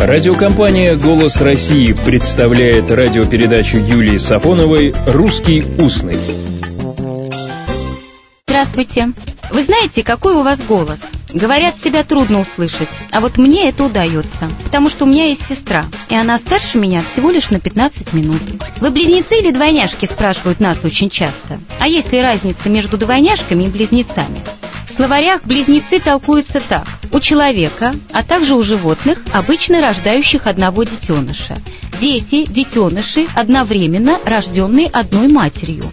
Радиокомпания «Голос России» представляет радиопередачу Юлии Сафоновой «Русский устный». Здравствуйте. Вы знаете, какой у вас голос? Говорят, себя трудно услышать, а вот мне это удается, потому что у меня есть сестра, и она старше меня всего лишь на 15 минут. Вы близнецы или двойняшки, спрашивают нас очень часто. А есть ли разница между двойняшками и близнецами? В словарях близнецы толкуются так. У человека, а также у животных, обычно рождающих одного детеныша. Дети, детеныши, одновременно рожденные одной матерью.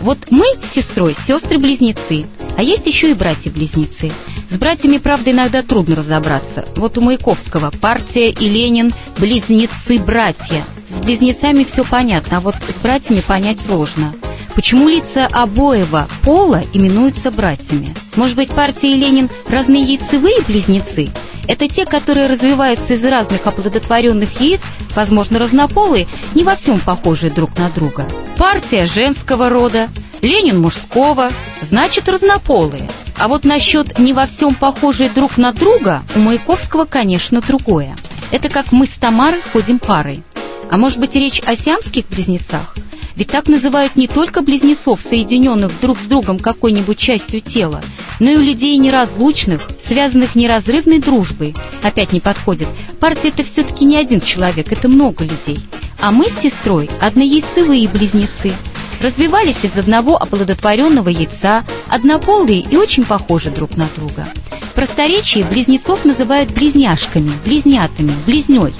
Вот мы с сестрой сестры-близнецы, а есть еще и братья-близнецы. С братьями, правда, иногда трудно разобраться. Вот у Маяковского партия и Ленин – близнецы-братья. С близнецами все понятно, а вот с братьями понять сложно. Почему лица обоего пола именуются братьями? Может быть, партия и Ленин разные яйцевые близнецы? Это те, которые развиваются из разных оплодотворенных яиц, возможно, разнополые, не во всем похожие друг на друга. Партия женского рода, Ленин мужского, значит, разнополые. А вот насчет не во всем похожие друг на друга у Маяковского, конечно, другое. Это как мы с Тамарой ходим парой. А может быть речь о сиамских близнецах? Ведь так называют не только близнецов, соединенных друг с другом какой-нибудь частью тела, но и у людей неразлучных, связанных неразрывной дружбой. Опять не подходит. Партия это все-таки не один человек, это много людей. А мы с сестрой однояйцевые близнецы. Развивались из одного оплодотворенного яйца, однополые и очень похожи друг на друга. В просторечии близнецов называют близняшками, близнятами, близней.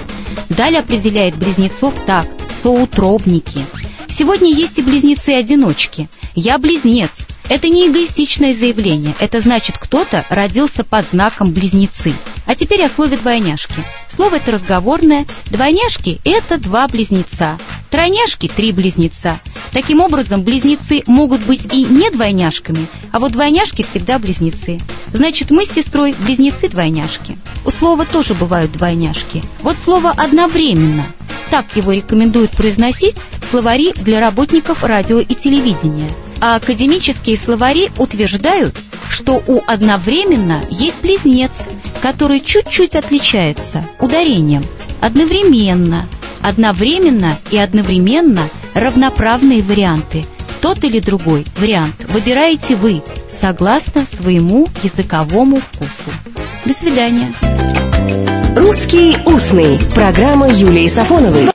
Далее определяет близнецов так – соутробники – Сегодня есть и близнецы-одиночки. Я близнец. Это не эгоистичное заявление. Это значит, кто-то родился под знаком близнецы. А теперь о слове двойняшки. Слово это разговорное. Двойняшки – это два близнеца. Тройняшки – три близнеца. Таким образом, близнецы могут быть и не двойняшками, а вот двойняшки всегда близнецы. Значит, мы с сестрой близнецы-двойняшки. У слова тоже бывают двойняшки. Вот слово «одновременно». Так его рекомендуют произносить словари для работников радио и телевидения. А академические словари утверждают, что у одновременно есть близнец, который чуть-чуть отличается ударением. Одновременно. Одновременно и одновременно равноправные варианты. Тот или другой вариант выбираете вы, согласно своему языковому вкусу. До свидания. «Русский устный» – программа Юлии Сафоновой.